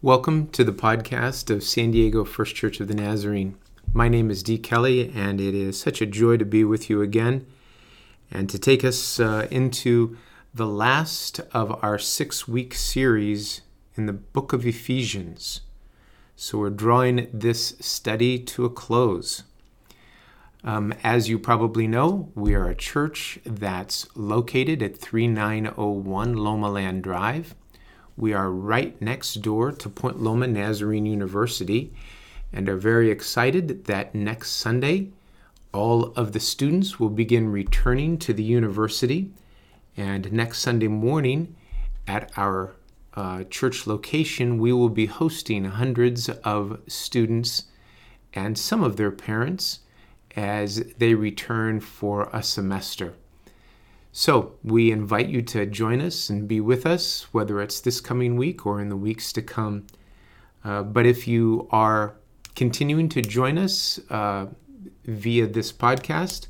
Welcome to the podcast of San Diego First Church of the Nazarene. My name is Dee Kelly, and it is such a joy to be with you again and to take us uh, into the last of our six week series in the book of Ephesians. So we're drawing this study to a close. Um, as you probably know, we are a church that's located at 3901 Lomaland Drive. We are right next door to Point Loma Nazarene University and are very excited that next Sunday all of the students will begin returning to the university. And next Sunday morning at our uh, church location, we will be hosting hundreds of students and some of their parents as they return for a semester. So we invite you to join us and be with us, whether it's this coming week or in the weeks to come. Uh, but if you are continuing to join us uh, via this podcast,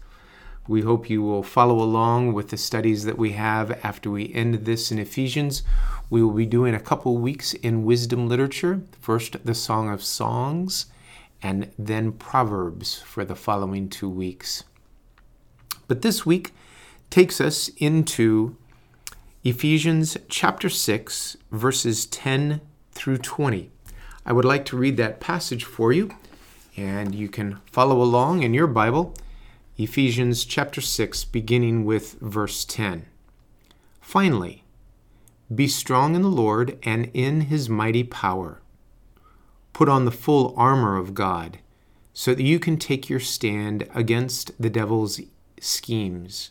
we hope you will follow along with the studies that we have after we end this in Ephesians. We will be doing a couple weeks in wisdom literature. First, the Song of Songs, and then Proverbs for the following two weeks. But this week, takes us into Ephesians chapter 6, verses 10 through 20. I would like to read that passage for you, and you can follow along in your Bible. Ephesians chapter 6, beginning with verse 10. Finally, be strong in the Lord and in his mighty power. Put on the full armor of God, so that you can take your stand against the devil's schemes.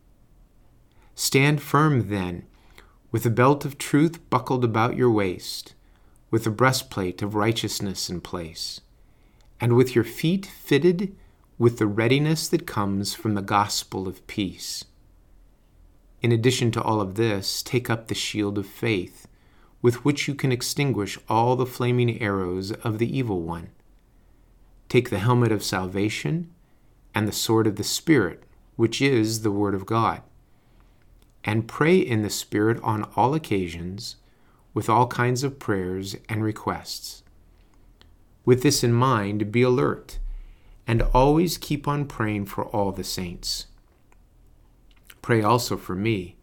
Stand firm then, with a belt of truth buckled about your waist, with a breastplate of righteousness in place, and with your feet fitted with the readiness that comes from the gospel of peace. In addition to all of this, take up the shield of faith, with which you can extinguish all the flaming arrows of the evil one. Take the helmet of salvation and the sword of the Spirit, which is the Word of God and pray in the Spirit on all occasions with all kinds of prayers and requests. With this in mind, be alert and always keep on praying for all the saints. Pray also for me,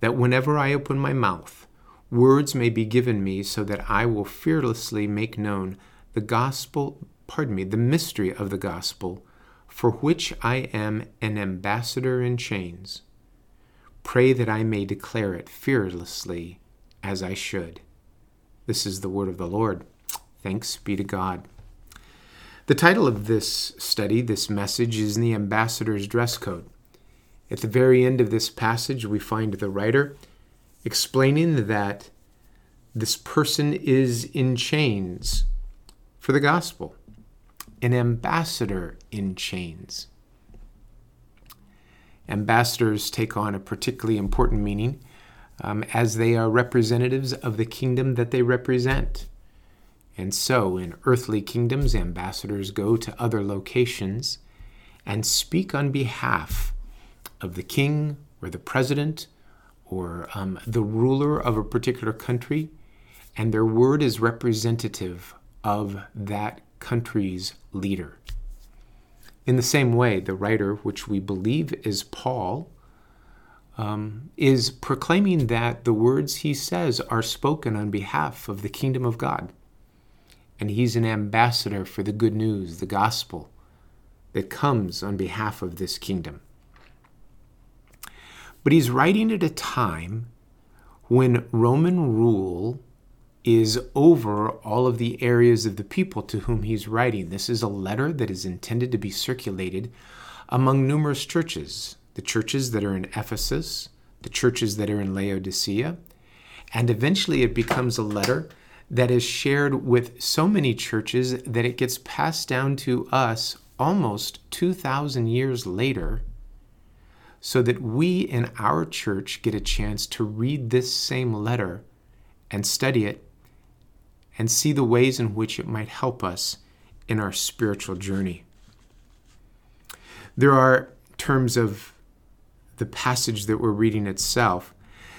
that whenever I open my mouth, words may be given me so that I will fearlessly make known the gospel, pardon me, the mystery of the gospel, for which I am an ambassador in chains Pray that I may declare it fearlessly as I should. This is the word of the Lord. Thanks be to God. The title of this study, this message, is The Ambassador's Dress Code. At the very end of this passage, we find the writer explaining that this person is in chains for the gospel, an ambassador in chains ambassadors take on a particularly important meaning um, as they are representatives of the kingdom that they represent. And so, in earthly kingdoms, ambassadors go to other locations and speak on behalf of the king or the president or um, the ruler of a particular country, and their word is representative of that country's leader. In the same way, the writer, which we believe is Paul, um, is proclaiming that the words he says are spoken on behalf of the kingdom of God. And he's an ambassador for the good news, the gospel, that comes on behalf of this kingdom. But he's writing at a time when Roman rule is over all of the areas of the people to whom he's writing. This is a letter that is intended to be circulated among numerous churches the churches that are in Ephesus, the churches that are in Laodicea, and eventually it becomes a letter that is shared with so many churches that it gets passed down to us almost 2,000 years later, so that we in our church get a chance to read this same letter and study it and see the ways in which it might help us in our spiritual journey. There are terms of the passage that we're reading itself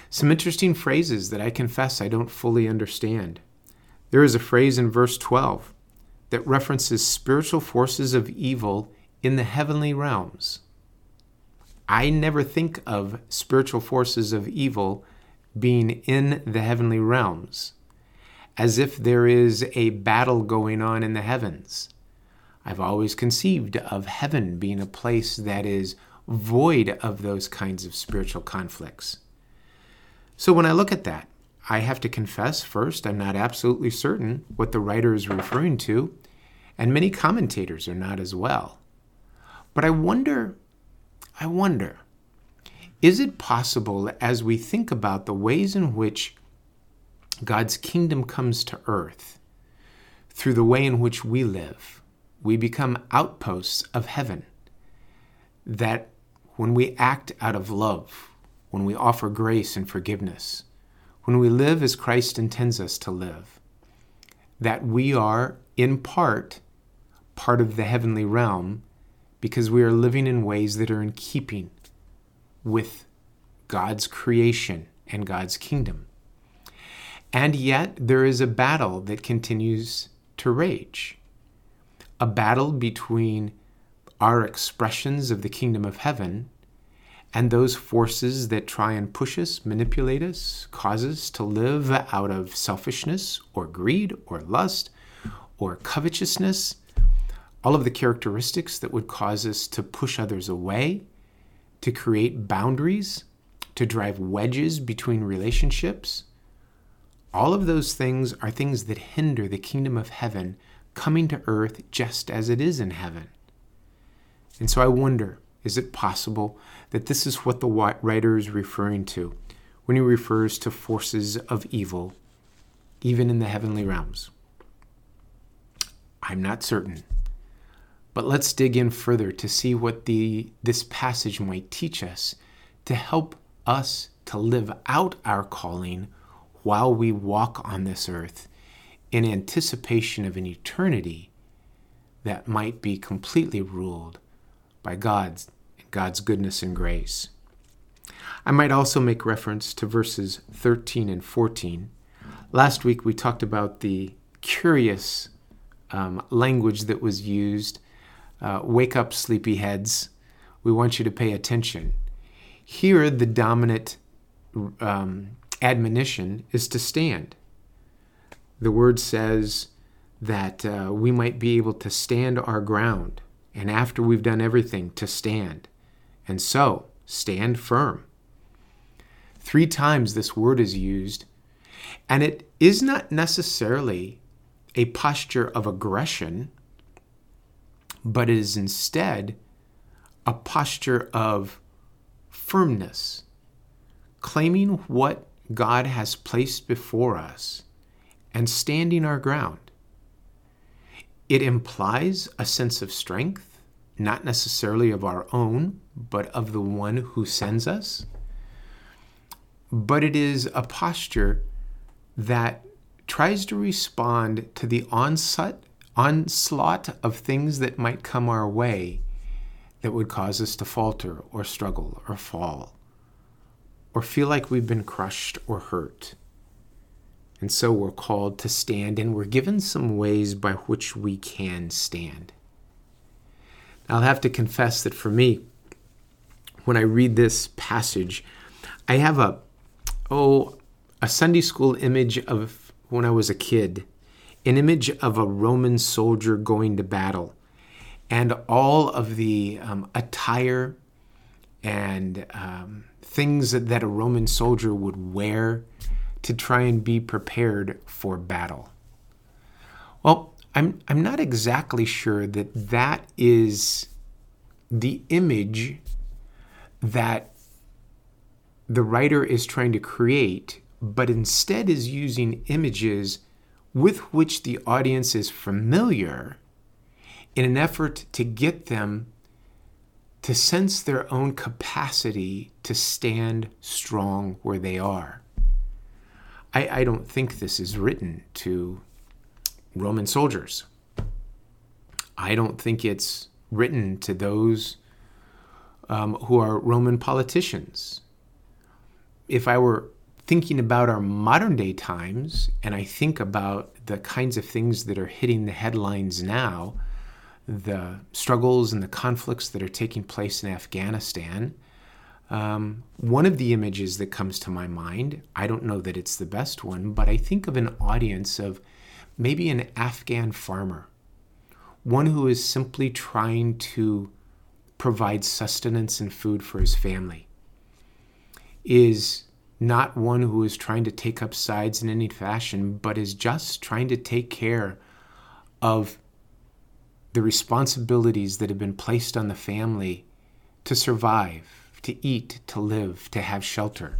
some interesting phrases that I confess I don't fully understand. There is a phrase in verse 12 that references spiritual forces of evil in the heavenly realms. I never think of spiritual forces of evil being in the heavenly realms, as if there is a battle going on in the heavens. I've always conceived of heaven being a place that is void of those kinds of spiritual conflicts. So when I look at that, I have to confess first, I'm not absolutely certain what the writer is referring to, and many commentators are not as well. But I wonder, I wonder, is it possible as we think about the ways in which God's kingdom comes to earth, through the way in which we live, we become outposts of heaven, that when we act out of love, when we offer grace and forgiveness, when we live as Christ intends us to live, that we are, in part, part of the heavenly realm because we are living in ways that are in keeping with God's creation and God's kingdom. And yet, there is a battle that continues to rage a battle between our expressions of the kingdom of heaven and those forces that try and push us, manipulate us, cause us to live out of selfishness or greed or lust or covetousness, all of the characteristics that would cause us to push others away, to create boundaries, to drive wedges between relationships. All of those things are things that hinder the kingdom of heaven coming to earth just as it is in heaven. And so I wonder is it possible that this is what the writer is referring to when he refers to forces of evil, even in the heavenly realms? I'm not certain. But let's dig in further to see what the, this passage might teach us to help us to live out our calling while we walk on this earth in anticipation of an eternity that might be completely ruled by God's, God's goodness and grace. I might also make reference to verses 13 and 14. Last week we talked about the curious um, language that was used uh, wake up, sleepyheads. We want you to pay attention. Here, the dominant um, admonition is to stand. The word says that uh, we might be able to stand our ground and after we've done everything, to stand. And so, stand firm. Three times this word is used, and it is not necessarily a posture of aggression, but it is instead a posture of firmness, claiming what God has placed before us and standing our ground. It implies a sense of strength, not necessarily of our own, but of the one who sends us. But it is a posture that tries to respond to the onslaught, onslaught of things that might come our way that would cause us to falter or struggle or fall or feel like we've been crushed or hurt. And so we're called to stand, and we're given some ways by which we can stand. I'll have to confess that for me, when I read this passage, I have a oh a Sunday school image of when I was a kid, an image of a Roman soldier going to battle, and all of the um, attire and um, things that, that a Roman soldier would wear to try and be prepared for battle. Well, I'm, I'm not exactly sure that that is the image that the writer is trying to create, but instead is using images with which the audience is familiar in an effort to get them to sense their own capacity to stand strong where they are. I, I don't think this is written to Roman soldiers. I don't think it's written to those um, who are Roman politicians. If I were thinking about our modern day times and I think about the kinds of things that are hitting the headlines now, the struggles and the conflicts that are taking place in Afghanistan, um, one of the images that comes to my mind, I don't know that it's the best one, but I think of an audience of maybe an Afghan farmer, one who is simply trying to provide sustenance and food for his family, is not one who is trying to take up sides in any fashion, but is just trying to take care of the responsibilities that have been placed on the family to survive, to eat, to live, to have shelter.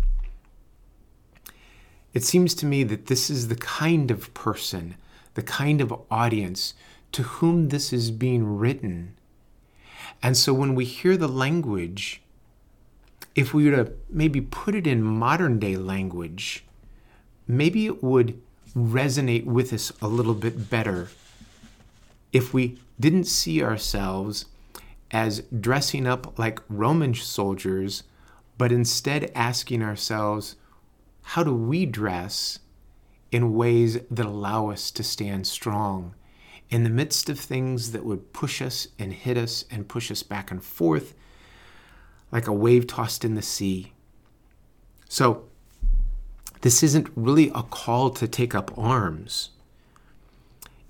It seems to me that this is the kind of person, the kind of audience to whom this is being written. And so when we hear the language, if we were to maybe put it in modern day language, maybe it would resonate with us a little bit better if we didn't see ourselves as dressing up like Roman soldiers, but instead asking ourselves, how do we dress in ways that allow us to stand strong in the midst of things that would push us and hit us and push us back and forth like a wave tossed in the sea? So, this isn't really a call to take up arms.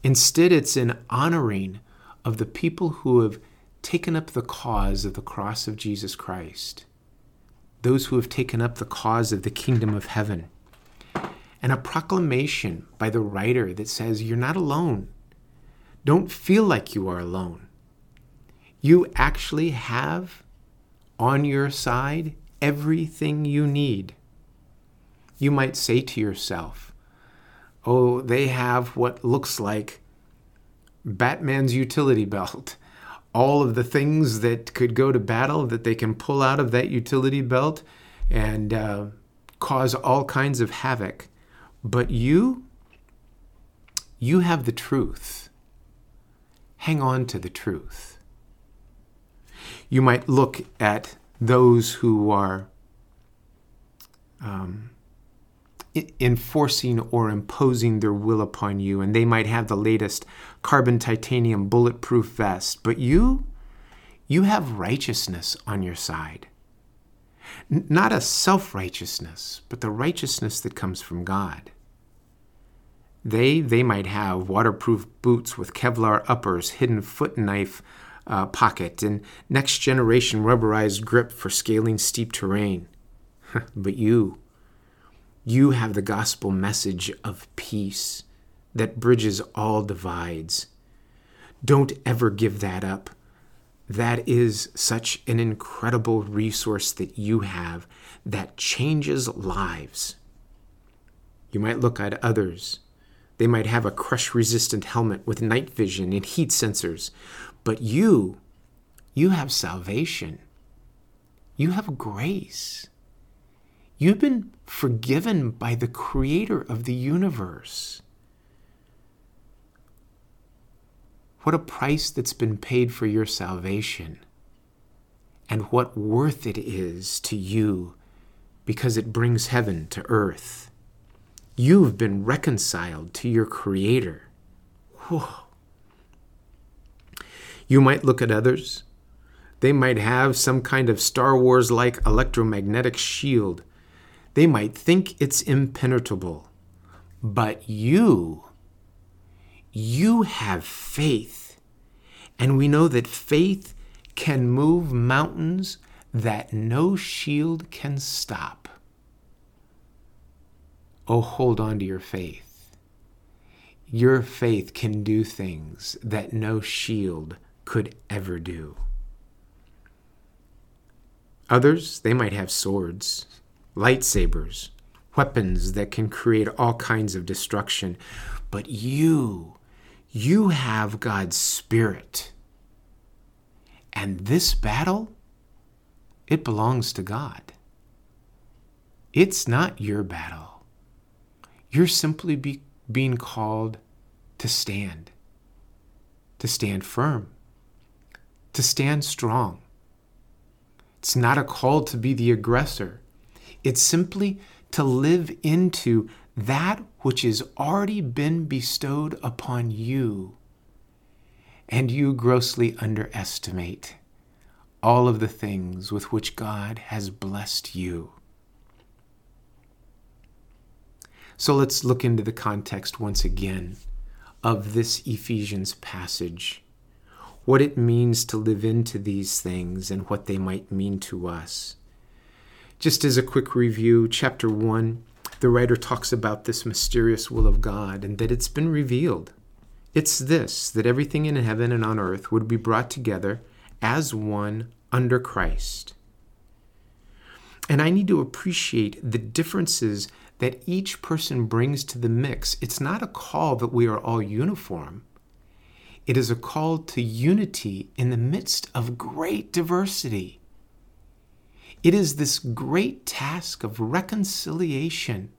Instead, it's an honoring of the people who have taken up the cause of the cross of Jesus Christ, those who have taken up the cause of the kingdom of heaven, and a proclamation by the writer that says, You're not alone. Don't feel like you are alone. You actually have on your side everything you need. You might say to yourself, oh, they have what looks like Batman's utility belt. All of the things that could go to battle that they can pull out of that utility belt and uh, cause all kinds of havoc. But you, you have the truth. Hang on to the truth. You might look at those who are um, enforcing or imposing their will upon you, and they might have the latest carbon titanium bulletproof vest, but you, you have righteousness on your side. N- not a self righteousness, but the righteousness that comes from God. They, they might have waterproof boots with Kevlar uppers, hidden foot knife uh, pocket, and next generation rubberized grip for scaling steep terrain. but you, you have the gospel message of peace that bridges all divides. Don't ever give that up. That is such an incredible resource that you have that changes lives. You might look at others. They might have a crush resistant helmet with night vision and heat sensors. But you, you have salvation. You have grace. You've been forgiven by the creator of the universe. What a price that's been paid for your salvation, and what worth it is to you because it brings heaven to earth. You've been reconciled to your Creator. Whew. You might look at others. They might have some kind of Star Wars like electromagnetic shield they might think it's impenetrable. But you, you have faith. And we know that faith can move mountains that no shield can stop. Oh, hold on to your faith. Your faith can do things that no shield could ever do. Others, they might have swords lightsabers, weapons that can create all kinds of destruction. But you, you have God's Spirit. And this battle, it belongs to God. It's not your battle. You're simply be, being called to stand, to stand firm, to stand strong. It's not a call to be the aggressor. It's simply to live into that which has already been bestowed upon you. And you grossly underestimate all of the things with which God has blessed you. So let's look into the context once again of this Ephesians passage, what it means to live into these things and what they might mean to us. Just as a quick review, chapter 1, the writer talks about this mysterious will of God and that it's been revealed. It's this that everything in heaven and on earth would be brought together as one under Christ. And I need to appreciate the differences that each person brings to the mix. It's not a call that we are all uniform. It is a call to unity in the midst of great diversity. It is this great task of reconciliation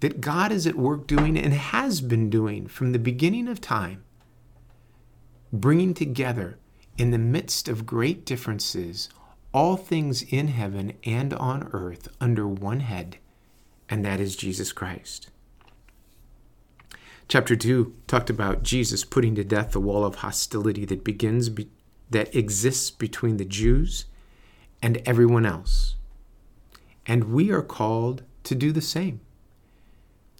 that God is at work doing and has been doing from the beginning of time, bringing together in the midst of great differences all things in heaven and on earth under one head and that is Jesus Christ. Chapter 2 talked about Jesus putting to death the wall of hostility that begins be, that exists between the Jews and everyone else. And we are called to do the same.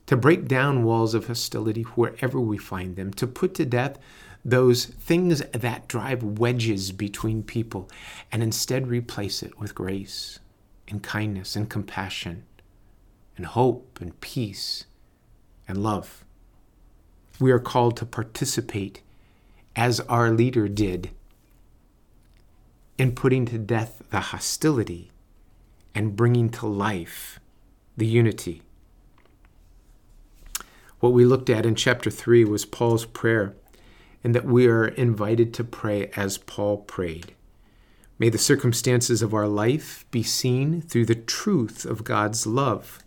To break down walls of hostility wherever we find them, to put to death those things that drive wedges between people, and instead replace it with grace and kindness and compassion and hope and peace and love. We are called to participate, as our leader did, in putting to death the hostility and bringing to life the unity. What we looked at in chapter 3 was Paul's prayer, and that we are invited to pray as Paul prayed. May the circumstances of our life be seen through the truth of God's love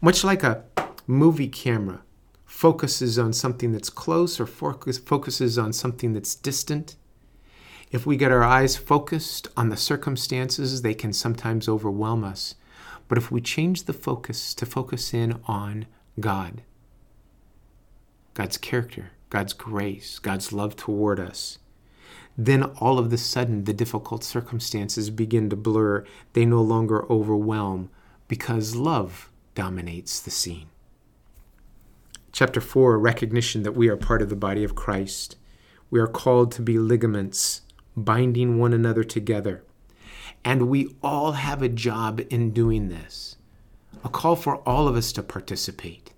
much like a movie camera focuses on something that's close or focus, focuses on something that's distant. If we get our eyes focused on the circumstances, they can sometimes overwhelm us. But if we change the focus to focus in on God, God's character, God's grace, God's love toward us, then all of a sudden the difficult circumstances begin to blur. They no longer overwhelm because love dominates the scene. Chapter 4 recognition that we are part of the body of Christ. We are called to be ligaments, binding one another together. And we all have a job in doing this. A call for all of us to participate.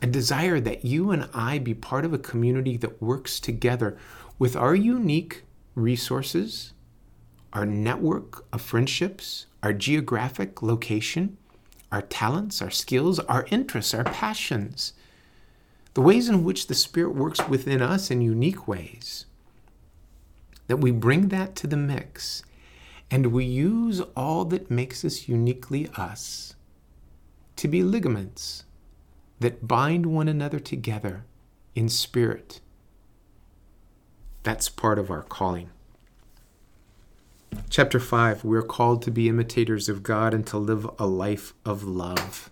A desire that you and I be part of a community that works together with our unique resources, our network of friendships, our geographic location, our talents, our skills, our interests, our passions, the ways in which the Spirit works within us in unique ways, that we bring that to the mix and we use all that makes us uniquely us to be ligaments that bind one another together in spirit. That's part of our calling. Chapter 5 We are called to be imitators of God and to live a life of love.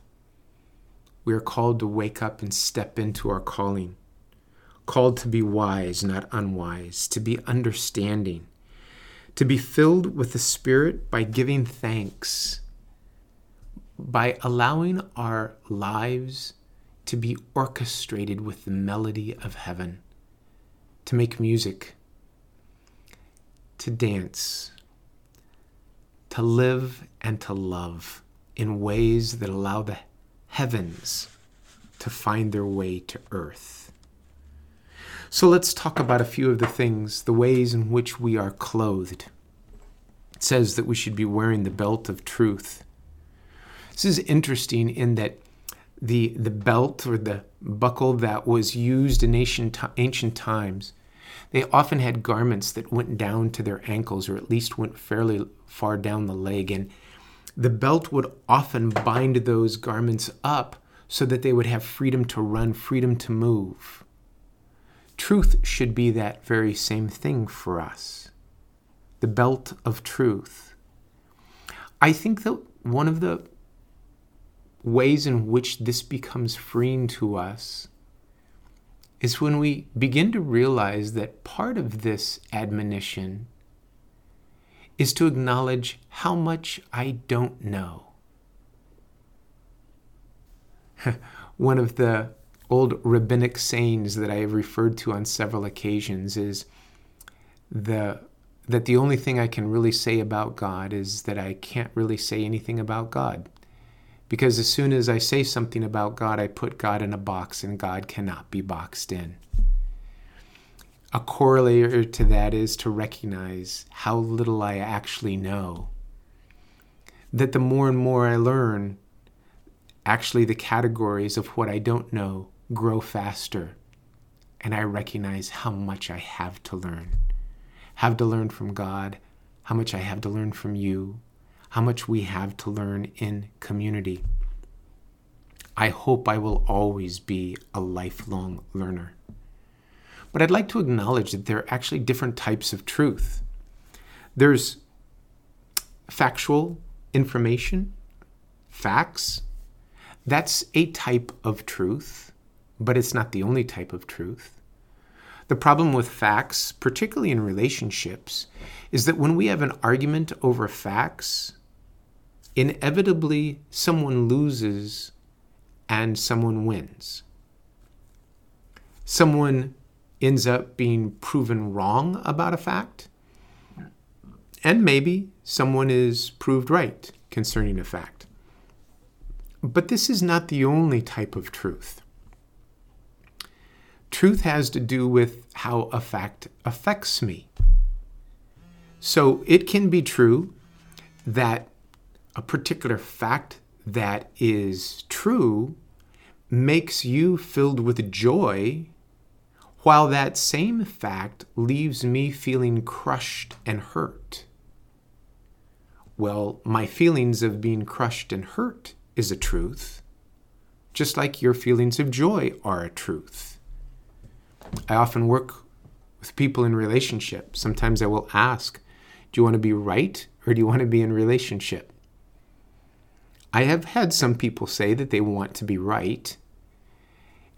We are called to wake up and step into our calling. Called to be wise, not unwise, to be understanding, to be filled with the Spirit by giving thanks, by allowing our lives to be orchestrated with the melody of heaven, to make music, to dance, to live and to love in ways that allow the heavens to find their way to earth. So let's talk about a few of the things, the ways in which we are clothed. It says that we should be wearing the belt of truth. This is interesting in that the, the belt or the buckle that was used in ancient, ancient times, they often had garments that went down to their ankles or at least went fairly far down the leg. And the belt would often bind those garments up so that they would have freedom to run, freedom to move. Truth should be that very same thing for us the belt of truth. I think that one of the ways in which this becomes freeing to us is when we begin to realize that part of this admonition is to acknowledge how much I don't know. One of the old rabbinic sayings that I have referred to on several occasions is the that the only thing I can really say about God is that I can't really say anything about God. Because as soon as I say something about God, I put God in a box and God cannot be boxed in. A corollary to that is to recognize how little I actually know. That the more and more I learn, actually the categories of what I don't know grow faster. And I recognize how much I have to learn. Have to learn from God, how much I have to learn from you, how much we have to learn in community. I hope I will always be a lifelong learner. But I'd like to acknowledge that there are actually different types of truth. There's factual information, facts. That's a type of truth, but it's not the only type of truth. The problem with facts, particularly in relationships, is that when we have an argument over facts, inevitably someone loses and someone wins. Someone ends up being proven wrong about a fact, and maybe someone is proved right concerning a fact. But this is not the only type of truth. Truth has to do with how a fact affects me. So it can be true that a particular fact that is true makes you filled with joy, while that same fact leaves me feeling crushed and hurt. Well, my feelings of being crushed and hurt is a truth, just like your feelings of joy are a truth. I often work with people in relationship. Sometimes I will ask, Do you want to be right or do you want to be in relationship? I have had some people say that they want to be right,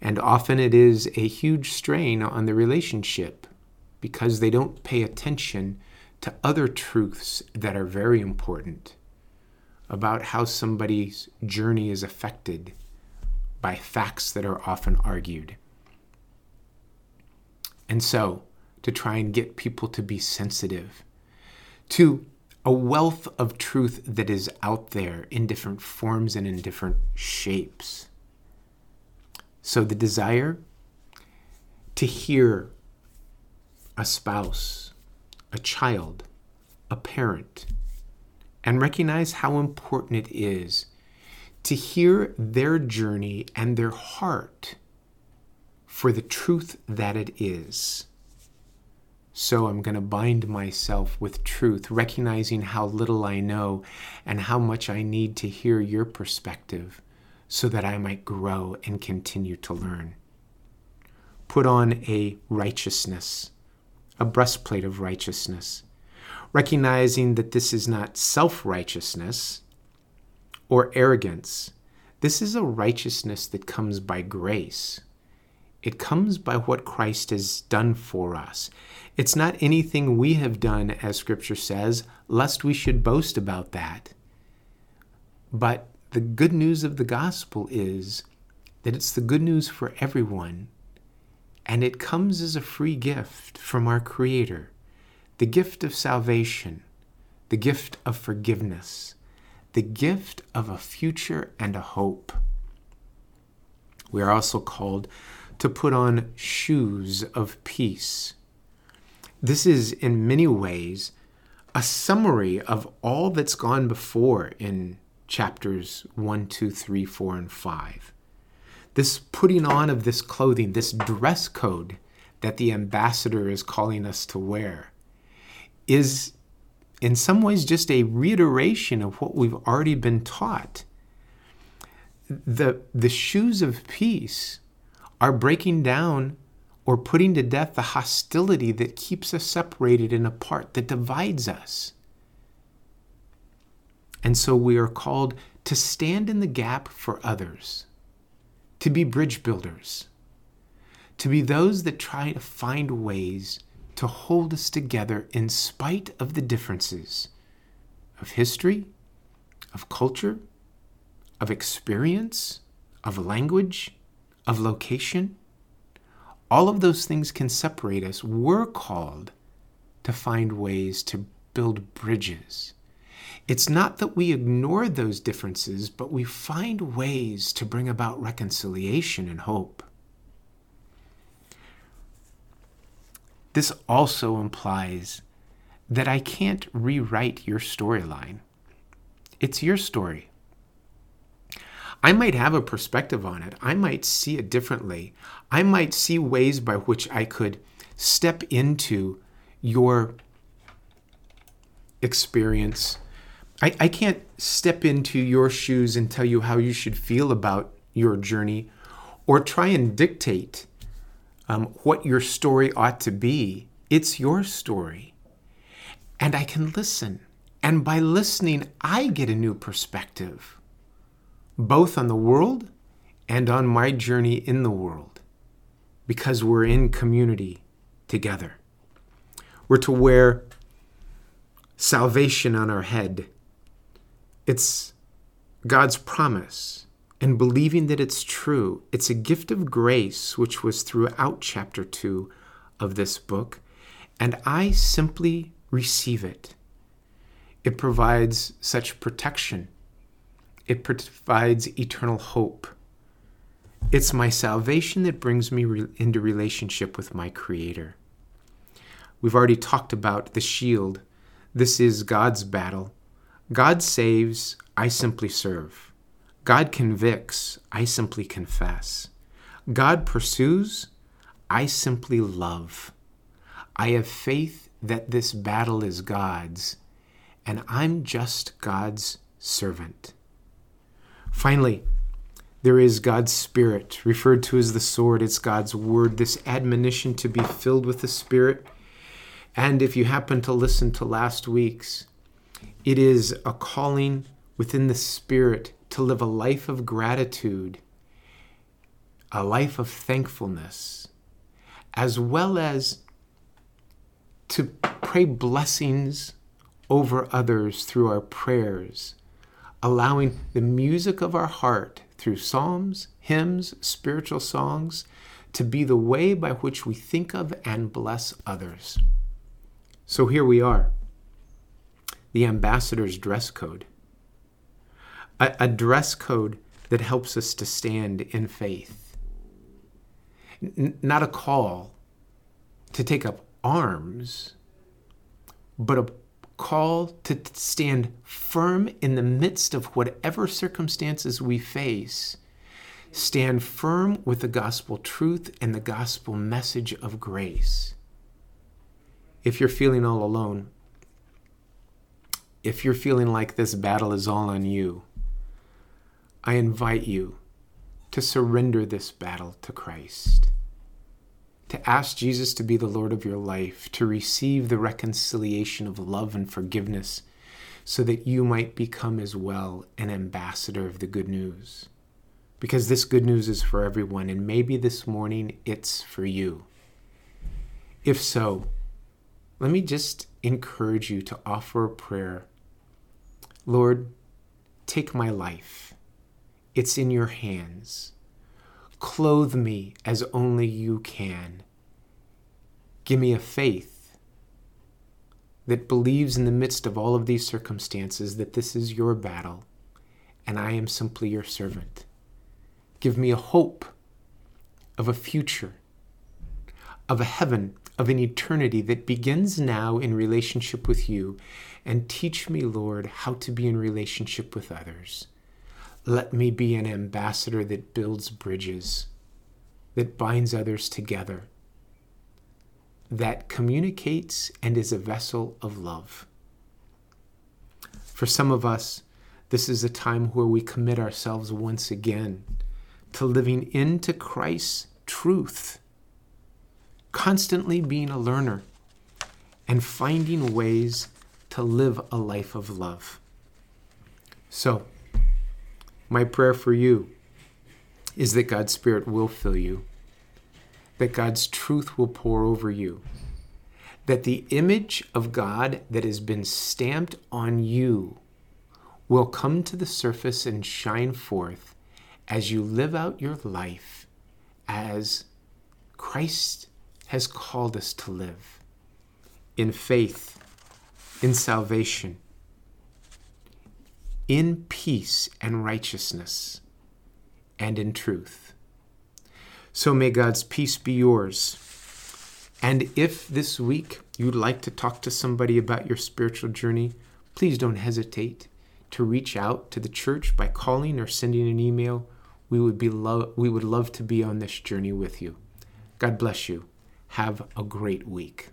and often it is a huge strain on the relationship because they don't pay attention to other truths that are very important about how somebody's journey is affected by facts that are often argued. And so, to try and get people to be sensitive to a wealth of truth that is out there in different forms and in different shapes. So, the desire to hear a spouse, a child, a parent, and recognize how important it is to hear their journey and their heart for the truth that it is. So I'm going to bind myself with truth, recognizing how little I know and how much I need to hear your perspective so that I might grow and continue to learn. Put on a righteousness, a breastplate of righteousness, recognizing that this is not self righteousness or arrogance. This is a righteousness that comes by grace. It comes by what Christ has done for us. It's not anything we have done, as Scripture says, lest we should boast about that. But the good news of the gospel is that it's the good news for everyone, and it comes as a free gift from our Creator the gift of salvation, the gift of forgiveness, the gift of a future and a hope. We are also called to put on shoes of peace. This is, in many ways, a summary of all that's gone before in chapters 1, 2, 3, 4, and 5. This putting on of this clothing, this dress code that the ambassador is calling us to wear, is in some ways just a reiteration of what we've already been taught. The, the shoes of peace are breaking down or putting to death the hostility that keeps us separated and apart, that divides us. And so we are called to stand in the gap for others, to be bridge builders, to be those that try to find ways to hold us together in spite of the differences of history, of culture, of experience, of language, of location. All of those things can separate us. We're called to find ways to build bridges. It's not that we ignore those differences, but we find ways to bring about reconciliation and hope. This also implies that I can't rewrite your storyline. It's your story. I might have a perspective on it. I might see it differently. I might see ways by which I could step into your experience. I, I can't step into your shoes and tell you how you should feel about your journey or try and dictate um, what your story ought to be. It's your story. And I can listen. And by listening, I get a new perspective, both on the world and on my journey in the world, because we're in community together. We're to wear salvation on our head. It's God's promise and believing that it's true. It's a gift of grace, which was throughout chapter 2 of this book, and I simply receive it. It provides such protection, it provides eternal hope. It's my salvation that brings me re- into relationship with my Creator. We've already talked about the shield. This is God's battle. God saves, I simply serve. God convicts, I simply confess. God pursues, I simply love. I have faith that this battle is God's, and I'm just God's servant. Finally, there is God's Spirit, referred to as the sword. It's God's word, this admonition to be filled with the Spirit. And if you happen to listen to last week's, it is a calling within the Spirit to live a life of gratitude, a life of thankfulness, as well as to pray blessings over others through our prayers, allowing the music of our heart through psalms, hymns, spiritual songs to be the way by which we think of and bless others. So here we are, the ambassador's dress code a, a dress code that helps us to stand in faith. N- not a call to take up arms, but a call to stand firm in the midst of whatever circumstances we face. Stand firm with the gospel truth and the gospel message of grace. If you're feeling all alone, if you're feeling like this battle is all on you, I invite you to surrender this battle to Christ, to ask Jesus to be the Lord of your life, to receive the reconciliation of love and forgiveness, so that you might become as well an ambassador of the good news. Because this good news is for everyone, and maybe this morning it's for you. If so, let me just encourage you to offer a prayer Lord, take my life it's in your hands. Clothe me as only you can. Give me a faith that believes in the midst of all of these circumstances that this is your battle and I am simply your servant. Give me a hope of a future, of a heaven, of an eternity that begins now in relationship with you. And teach me, Lord, how to be in relationship with others. Let me be an ambassador that builds bridges, that binds others together, that communicates and is a vessel of love. For some of us, this is a time where we commit ourselves once again to living into Christ's truth, constantly being a learner and finding ways to live a life of love. So, my prayer for you is that God's Spirit will fill you, that God's truth will pour over you, that the image of God that has been stamped on you will come to the surface and shine forth as you live out your life as Christ has called us to live in faith, in salvation, in peace and righteousness, and in truth. So may God's peace be yours. And if this week you'd like to talk to somebody about your spiritual journey, please don't hesitate to reach out to the church by calling or sending an email. We would be lo- we would love to be on this journey with you. God bless you. Have a great week.